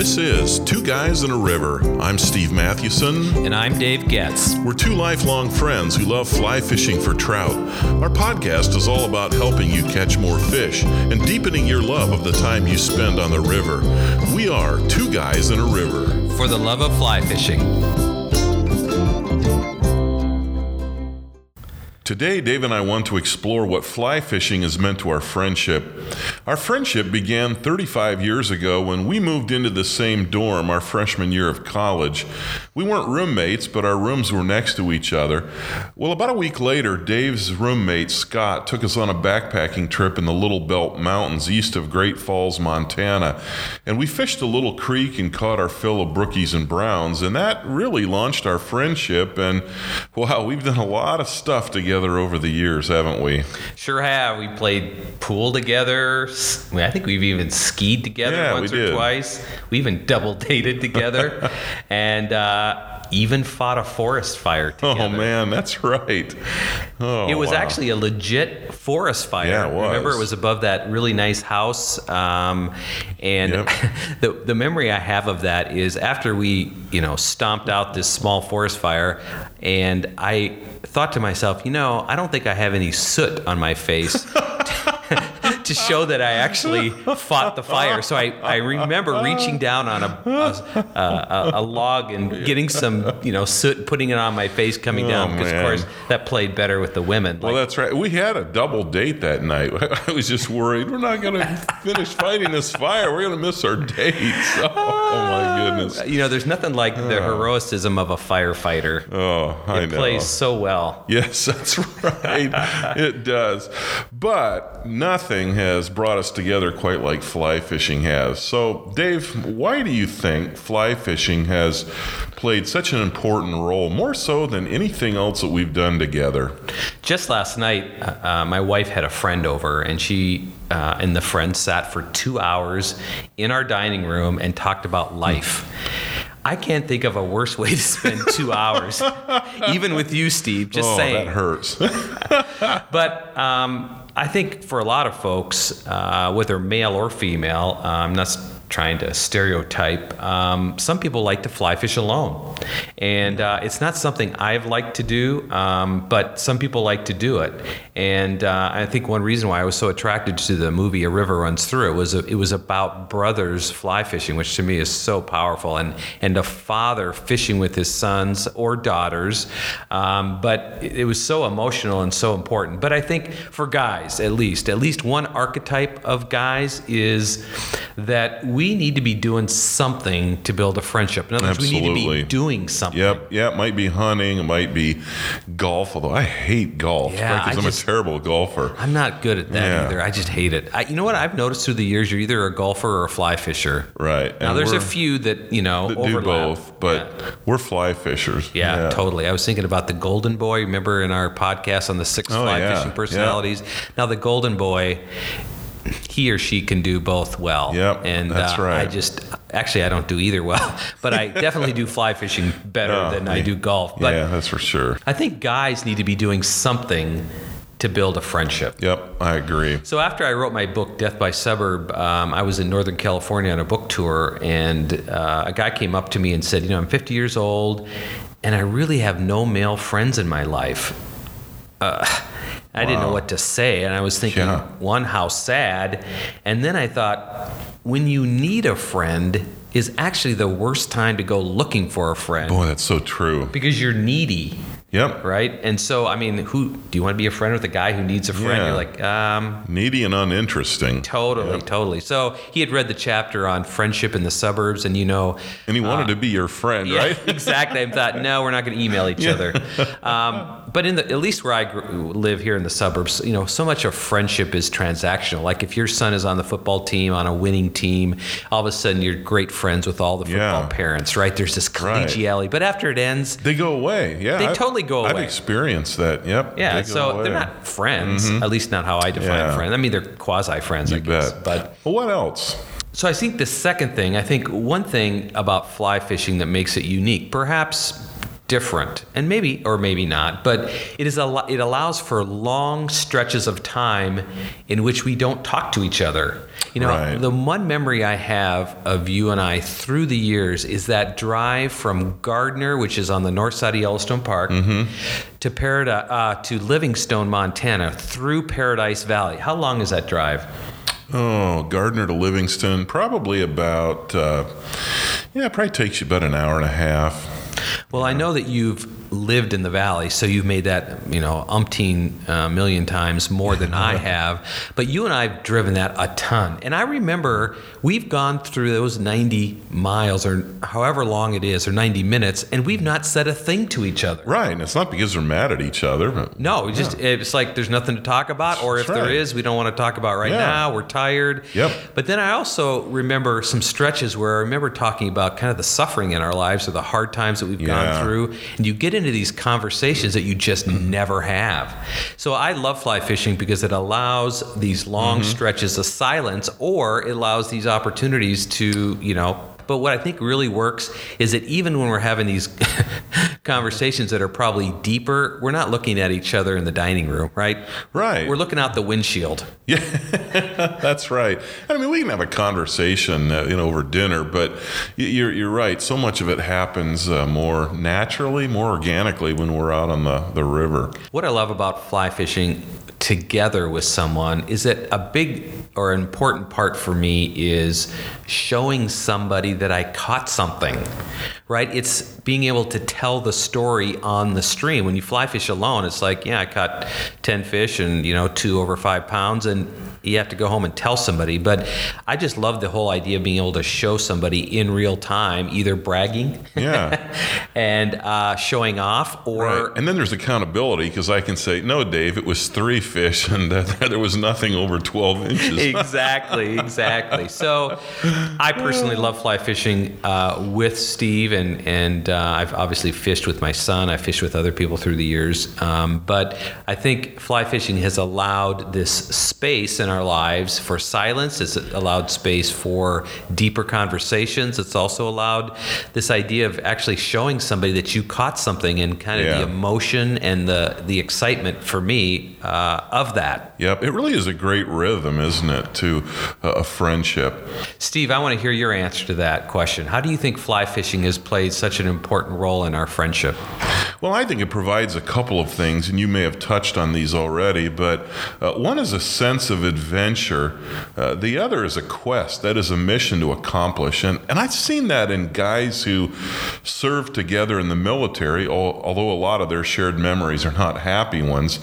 This is Two Guys in a River. I'm Steve Mathewson. And I'm Dave Goetz. We're two lifelong friends who love fly fishing for trout. Our podcast is all about helping you catch more fish and deepening your love of the time you spend on the river. We are Two Guys in a River. For the love of fly fishing. Today, Dave and I want to explore what fly fishing has meant to our friendship. Our friendship began 35 years ago when we moved into the same dorm our freshman year of college. We weren't roommates, but our rooms were next to each other. Well, about a week later, Dave's roommate, Scott, took us on a backpacking trip in the Little Belt Mountains east of Great Falls, Montana. And we fished a little creek and caught our fill of brookies and browns, and that really launched our friendship. And wow, we've done a lot of stuff together together over the years, haven't we? Sure have. We played pool together. I think we've even skied together yeah, once or did. twice. We even double dated together. and uh, even fought a forest fire oh, together. Oh man, that's right. Oh, it was wow. actually a legit forest fire. Yeah, it was. Remember, it was above that really nice house, um, and yep. the the memory I have of that is after we you know stomped out this small forest fire, and I thought to myself, you know, I don't think I have any soot on my face. to show that I actually fought the fire. So I, I remember reaching down on a, a, a, a log and getting some, you know, soot, putting it on my face coming down oh, because, oh, of course, that played better with the women. Well, like, that's right. We had a double date that night. I was just worried we're not going to finish fighting this fire. We're going to miss our date. So, oh, my goodness. You know, there's nothing like the heroism of a firefighter. Oh, I it know. It plays so well. Yes, that's right. it does. But nothing has brought us together quite like fly fishing has. So, Dave, why do you think fly fishing has played such an important role, more so than anything else that we've done together? Just last night, uh, uh my wife had a friend over, and she uh, and the friend sat for two hours in our dining room and talked about life. I can't think of a worse way to spend two hours, even with you, Steve. Just oh, saying. that hurts. but um, I think for a lot of folks, uh, whether male or female, um, that's trying to stereotype. Um, some people like to fly fish alone, and uh, it's not something I've liked to do, um, but some people like to do it. And uh, I think one reason why I was so attracted to the movie A River Runs Through was a, it was about brothers fly fishing, which to me is so powerful, and and a father fishing with his sons or daughters. Um, but it, it was so emotional and so important. But I think for guys, at least, at least one archetype of guys is that we we need to be doing something to build a friendship. In other words, Absolutely. we need to be doing something. Yep. Yeah, it might be hunting, it might be golf, although I hate golf yeah, because I'm just, a terrible golfer. I'm not good at that yeah. either. I just hate it. I, you know what I've noticed through the years? You're either a golfer or a fly fisher. Right. Now, and there's a few that, you know, that overlap. do both, but yeah. we're fly fishers. Yeah, yeah, totally. I was thinking about the Golden Boy. Remember in our podcast on the six oh, fly fishing personalities? Now, the Golden Boy he or she can do both well. Yep, and that's uh, right. I just actually I don't do either well, but I definitely do fly fishing better oh, than I do golf. But yeah, that's for sure. I think guys need to be doing something to build a friendship. Yep, I agree. So after I wrote my book Death by Suburb, um, I was in Northern California on a book tour, and uh, a guy came up to me and said, "You know, I'm 50 years old, and I really have no male friends in my life." Uh, I wow. didn't know what to say. And I was thinking, yeah. one, how sad. And then I thought, when you need a friend, is actually the worst time to go looking for a friend. Boy, that's so true. Because you're needy. Yep. Right. And so, I mean, who do you want to be a friend with a guy who needs a friend? Yeah. You're like, um, needy and uninteresting. Totally, yep. totally. So he had read the chapter on friendship in the suburbs, and you know, and he wanted uh, to be your friend, yeah, right? exactly. I thought, no, we're not going to email each yeah. other. Um, but in the at least where I grew, live here in the suburbs, you know, so much of friendship is transactional. Like if your son is on the football team, on a winning team, all of a sudden you're great friends with all the football parents, right? There's this collegiality. Right. But after it ends, they go away. Yeah, they I've, totally go away. I've experienced that. Yep. Yeah. They so away. they're not friends, mm-hmm. at least not how I define yeah. friends. I mean, they're quasi friends, I guess. Bet. But well, what else? So I think the second thing, I think one thing about fly fishing that makes it unique, perhaps different. And maybe or maybe not but it is a it allows for long stretches of time in which we don't talk to each other. You know Right. the one memory i have of you and i through the years is that drive from gardner which is on the north side of yellowstone park to Paradise, uh, to livingston montana through paradise valley. How long is that drive? Oh, Gardner to Livingston, probably about, uh, yeah, it probably takes you about an hour and a half. Well, I know that you've lived in the valley, so you've made that, you know, umpteen uh, million times more than I have. But you and I have driven that a ton. And I remember we've gone through those 90 miles or however long it is, or 90 minutes, and we've not said a thing to each other. Right, and it's not because they're mad at each other. But No, it's just it's like there's nothing to talk about, or if That's there right. is, we don't want to talk about right Yeah. now. We're tired. Yep. But then I also remember some stretches where I remember talking about kind of the suffering in our lives or the hard times that we've gone through, and you get into these conversations that you just never have. So I love fly fishing because it allows these long Mm-hmm. stretches of silence, or it allows these opportunities to you know. But what I think really works is that even when we're having these conversations that are probably deeper, we're not looking at each other in the dining room, right? Right. We're looking out the windshield. Yeah, that's right. I mean, we can have a conversation, uh, you know, over dinner, but you're you're right. So much of it happens uh, more naturally, more organically when we're out on the the river. What I love about fly fishing together with someone is that a big or important part for me is showing somebody that I caught something, right? It's being able to tell the story on the stream. When you fly fish alone, it's like, yeah, I caught 10 fish and, you know, two over five pounds, and you have to go home and tell somebody. But I just love the whole idea of being able to show somebody in real time, either bragging Yeah. and uh, showing off or. Right. And then there's accountability because I can say, no, Dave, it was three fish and uh, there was nothing over 12 inches. exactly, exactly. So, I personally love fly fishing uh, with Steve, and and uh, I've obviously fished with my son. I fished with other people through the years, um, but I think fly fishing has allowed this space in our lives for silence. It's allowed space for deeper conversations. It's also allowed this idea of actually showing somebody that you caught something and kind of Yeah. the emotion and the the excitement for me uh, of that. Yep. It really is a great rhythm, isn't it, to uh, a friendship? Steve, I want to hear your answer to that question. How do you think fly fishing has played such an important role in our friendship? Well, I think it provides a couple of things, and you may have touched on these already, but uh, one is a sense of adventure. Uh, the other is a quest, that is a mission to accomplish. And, and I've seen that in guys who served together in the military, al- although a lot of their shared memories are not happy ones.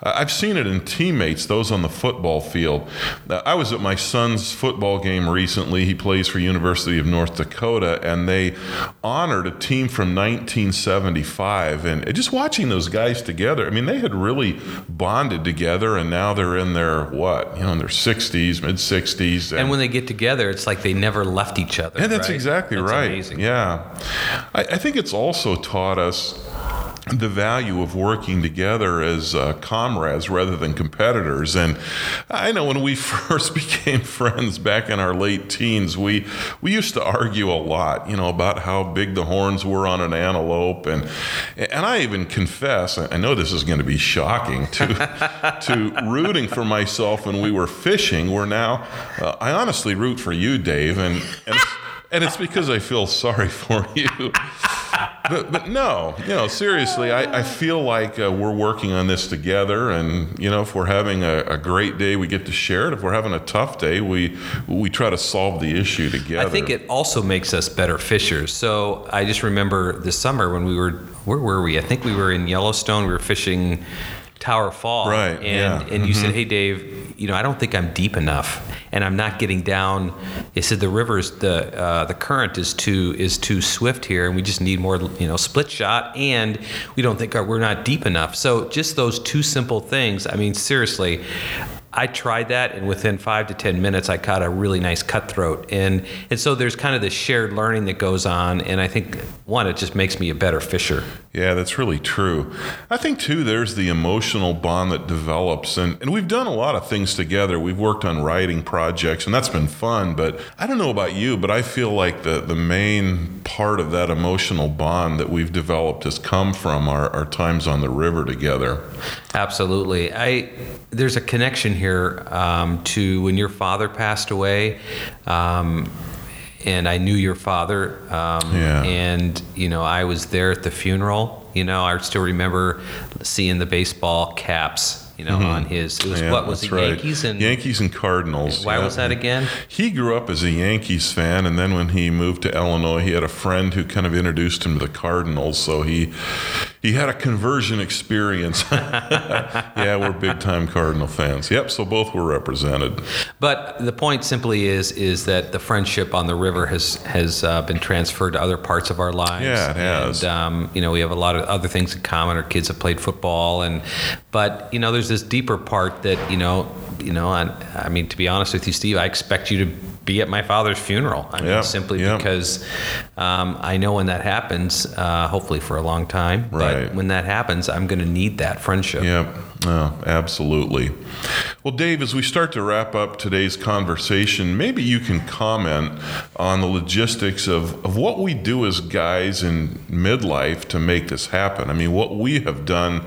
Uh, I've seen it in teammates, those on the football field. Uh, I was at my son's football game recently. He plays for University of North Dakota, and they honored a team from 1975. And just watching those guys together, I mean, they had really bonded together, and now they're in their what, you know, in their 60s, mid 60s. And when they get together, it's like they never left each other. Yeah, that's right? exactly That's right. Amazing. Yeah. I, I think it's also taught us the value of working together as uh, comrades rather than competitors. And I know when we first became friends back in our late teens, we we used to argue a lot, you know, about how big the horns were on an antelope, and and I even confess, I know this is going to be shocking to to rooting for myself when we were fishing. We're now, uh, I honestly root for you, Dave, and and. It's, and it's because I feel sorry for you. But, but no, you know, seriously, I, I feel like uh, we're working on this together. And, you know, if we're having a, a great day, we get to share it. If we're having a tough day, we, we try to solve the issue together. I think it also makes us better fishers. So I just remember this summer when we were, where were we? I think we were in Yellowstone. We were fishing Tower Fall. Right, And, yeah. and you said, hey, Dave, you know, I don't think I'm deep enough and I'm not getting down. They said the river's, the, uh, the current is too, is too swift here and we just need more, you know, split shot and we don't think our, we're not deep enough. So just those two simple things. I mean, seriously, I tried that, and within five to ten minutes, I caught a really nice cutthroat, and and so there's kind of this shared learning that goes on, and I think one, it just makes me a better fisher. Yeah, that's really true. I think too, there's the emotional bond that develops, and and we've done a lot of things together. We've worked on writing projects, and that's been fun. But I don't know about you, but I feel like the the main part of that emotional bond that we've developed has come from our, our times on the river together. Absolutely. I there's a connection here um, to when your father passed away. Um, and I knew your father, um, Yeah. and you know I was there at the funeral. You know, I still remember seeing the baseball caps. You know, on his it was Mm-hmm. Yeah, what was it right. Yankees and Yankees and Cardinals. why yeah. was that again? He grew up as a Yankees fan, and then when he moved to Illinois, he had a friend who kind of introduced him to the Cardinals. So he he had a conversion experience. yeah, we're big time Cardinal fans. Yep. So both were represented. But the point simply is is that the friendship on the river has has uh, been transferred to other parts of our lives. Yeah, it has. And um, you know, we have a lot of other things in common. Our kids have played football, and but you know, there's this deeper part that you know, you know, and I mean, to be honest with you, Steve, I expect you to be at my father's funeral. I mean, Yeah, simply yeah. because um, I know when that happens, uh, hopefully for a long time. Right. But when that happens, I'm going to need that friendship. Yep. Oh, absolutely. Well, Dave, as we start to wrap up today's conversation, maybe you can comment on the logistics of, of what we do as guys in midlife to make this happen. I mean, what we have done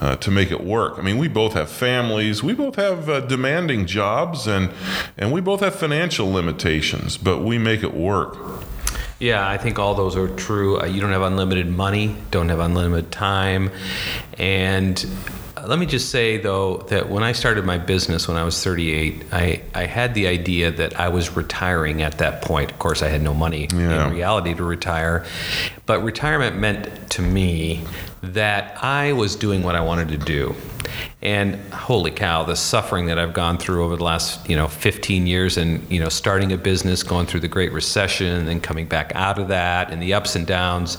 uh, to make it work. I mean, we both have families, we both have uh, demanding jobs, and, and we both have financial limitations, but we make it work. Yeah, I think all those are true. Uh, you don't have unlimited money, don't have unlimited time. And let me just say, though, that when I started my business when I was 38, I, I had the idea that I was retiring at that point. Of course, I had no money Yeah. in reality to retire. But retirement meant to me that I was doing what I wanted to do. And holy cow, the suffering that I've gone through over the last, you know, 15 years and, you know, starting a business, going through the Great Recession, and then coming back out of that and the ups and downs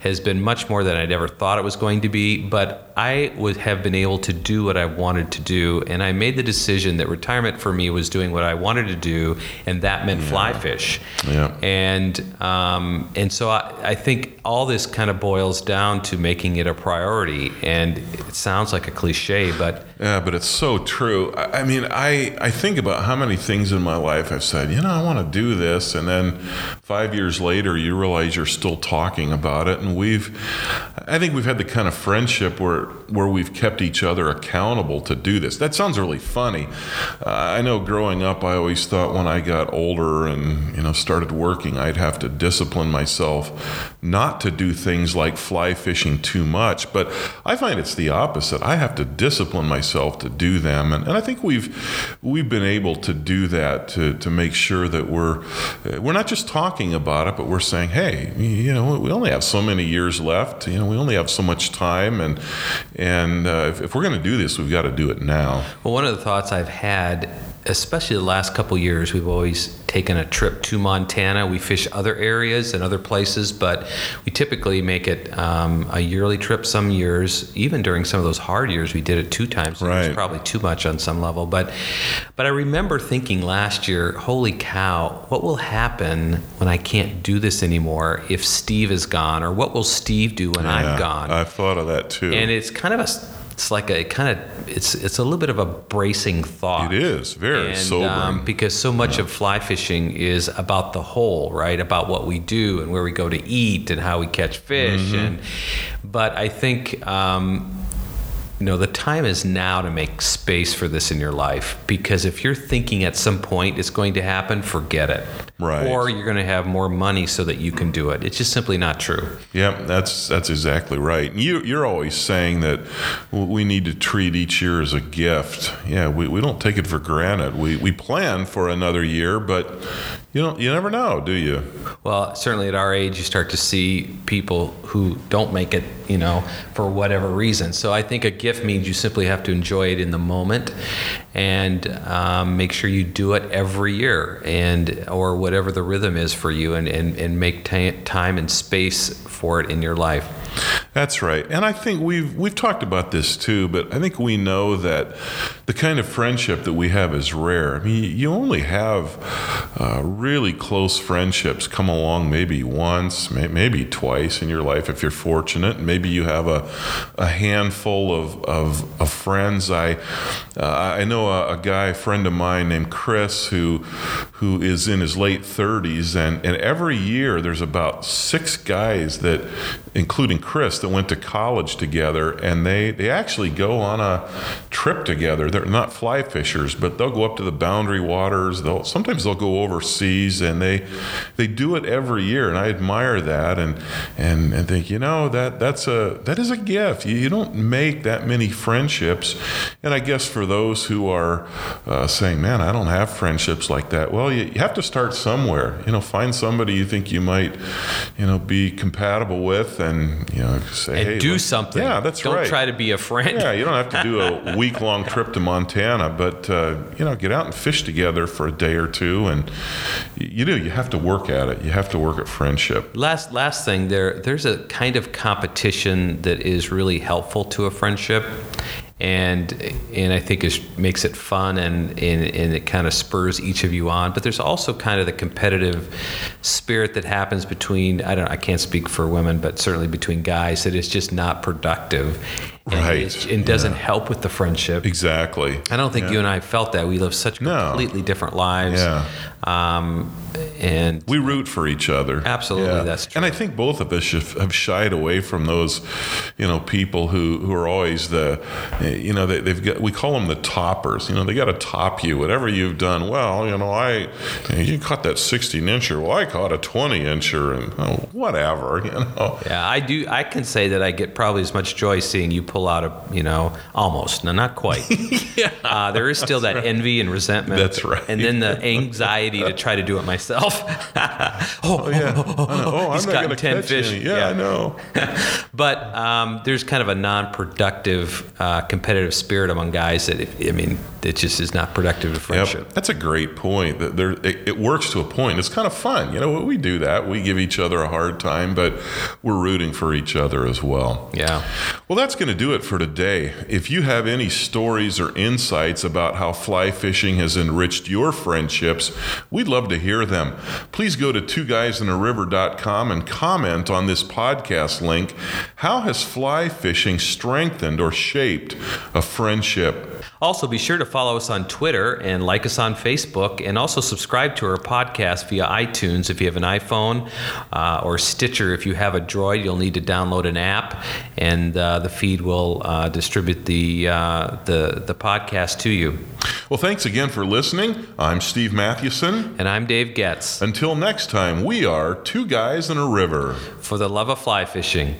has been much more than I'd ever thought it was going to be. But I would have been able to do what I wanted to do. And I made the decision that retirement for me was doing what I wanted to do, and that meant fly fish. Yeah. And um, and so I, I think all this kind of boils down to making it a priority. And it sounds like a cliche, but Yeah, but it's so true. I I mean, I, I think about how many things in my life I've said, you know, I want to do this. And then five years later, you realize you're still talking about it. And we've, I think we've had the kind of friendship where, where we've kept each other accountable to do this. That sounds really funny. Uh, I know growing up, I always thought when I got older and, you know, started working, I'd have to discipline myself not to do things like fly fishing too much. But I find it's the opposite. I have to discipline myself to do them, and, and I think we've we've been able to do that to, to make sure that we're we're not just talking about it, but we're saying, hey, you know, we only have so many years left. You know, we only have so much time, and and uh, if, if we're going to do this, we've got to do it now. Well, one of the thoughts I've had, especially the last couple years, we've always taken a trip to Montana. We fish other areas and other places, but we typically make it um, a yearly trip some years. Even during some of those hard years, we did it two times. It was probably too much on some level. But, but I remember thinking last year, holy cow, what will happen when I can't do this anymore if Steve is gone? Or what will Steve do when I'm gone? I've thought of that too. and it's kind of a it's like a kind of it's it's a little bit of a bracing thought it is very and, sobering. um, because so much of fly fishing is about the whole right about what we do and where we go to eat and how we catch fish Mm-hmm. and but i think um, you know the time is now to make space for this in your life because if you're thinking at some point it's going to happen forget it Right. or you're going to have more money so that you can do it it's just simply not true Yep, that's that's exactly right. You, you're always saying that we need to treat each year as a gift. Yeah, we, we don't take it for granted. We, we plan for another year, but you don't you never know, do you? Well, certainly at our age, you start to see people who don't make it, you know, for whatever reason. So I think a gift means you simply have to enjoy it in the moment and um, make sure you do it every year and or whatever the rhythm is for you and, and, and make ti time and space for it in your life. That's right. And I think we've we've talked about this too, but I think we know that the kind of friendship that we have is rare. I mean, you only have uh, really close friendships come along maybe once, may, maybe twice in your life if you're fortunate. Maybe you have a, a handful of, of, of friends. I uh, I know a, a, guy, a friend of mine named Chris, who who is in his late 30s, and, and every year there's about six guys that, including Chris, that went to college together, and they, they actually go on a trip together. They're not fly fishers, but they'll go up to the boundary waters. They'll sometimes they'll go overseas, and they they do it every year, and I admire that, and and, and think you know that that's a that is a gift. You, you don't make that many friendships, and I guess for those who are uh, saying, "Man, I don't have friendships like that," well, you, you have to start somewhere. You know, find somebody you think you might, you know, be compatible with, and you know, say, and "Hey, do something. Yeah, that's right. Don't try to be a friend. Yeah, you don't have to do a week long trip to Montana, but uh, you know, get out and fish together for a day or two, and you do. You have to work at it. You have to work at friendship. Last last thing there there's a kind of competition that is really helpful to a friendship and and I think is makes it fun and, and and it kind of spurs each of you on. But there's also kind of the competitive spirit that happens between I don't I can't speak for women but certainly between guys that is just not productive Right. and doesn't help with the friendship Exactly. I don't think you and I felt that we live such No. completely different lives Yeah. um, and We root for each other. Absolutely, that's true. And I think both of us have have shied away from those, you know, people who, who are always the, you know, they, they've got, we call them the toppers. You know, they got to top you. Whatever you've done, well, you know, I, you, you caught that 16 incher. Well, I caught a 20 incher and oh, whatever, you know. Yeah, I do. I can say that I get probably as much joy seeing you pull out a, you know, almost, no, not quite. yeah. Uh, there is still that envy and resentment. That's right. And then the anxiety to try to do it myself. oh, Yeah. oh, oh, oh, oh, he's I'm gotten going ten catch fish. any. Yeah, I know. but um, there's kind of a non-productive uh, competitive spirit among guys that, if, I mean, it just is not productive to friendship. Yep, that's a great point. That there, it, it works to a point. It's kind of fun, you know. We do that. We give each other a hard time, but we're rooting for each other as well. Yeah. Well, that's going to do it for today. If you have any stories or insights about how fly fishing has enriched your friendships, we'd love to hear them. Please go to twoguysinaRiver.com and comment on this podcast link. How has fly fishing strengthened or shaped a friendship? Also, be sure to follow us on Twitter and like us on Facebook, and also subscribe to our podcast via iTunes if you have an iPhone uh, or Stitcher. If you have a Droid, you'll need to download an app, and uh, the feed will uh, distribute the, uh, the the podcast to you. Well, thanks again for listening. I'm Steve Mathewson. And I'm Dave Goetz Until next time, we are Two Guys in a River. for the love of fly fishing.